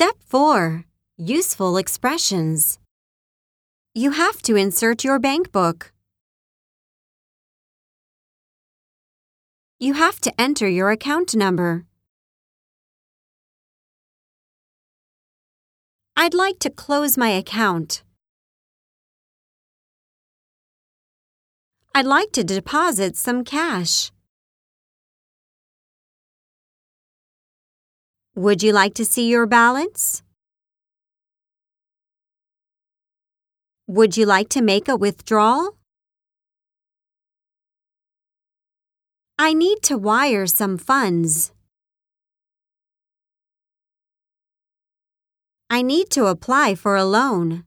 Step 4. Useful expressions. You have to insert your bank book. You have to enter your account number. I'd like to close my account. I'd like to deposit some cash. Would you like to see your balance? Would you like to make a withdrawal? I need to wire some funds. I need to apply for a loan.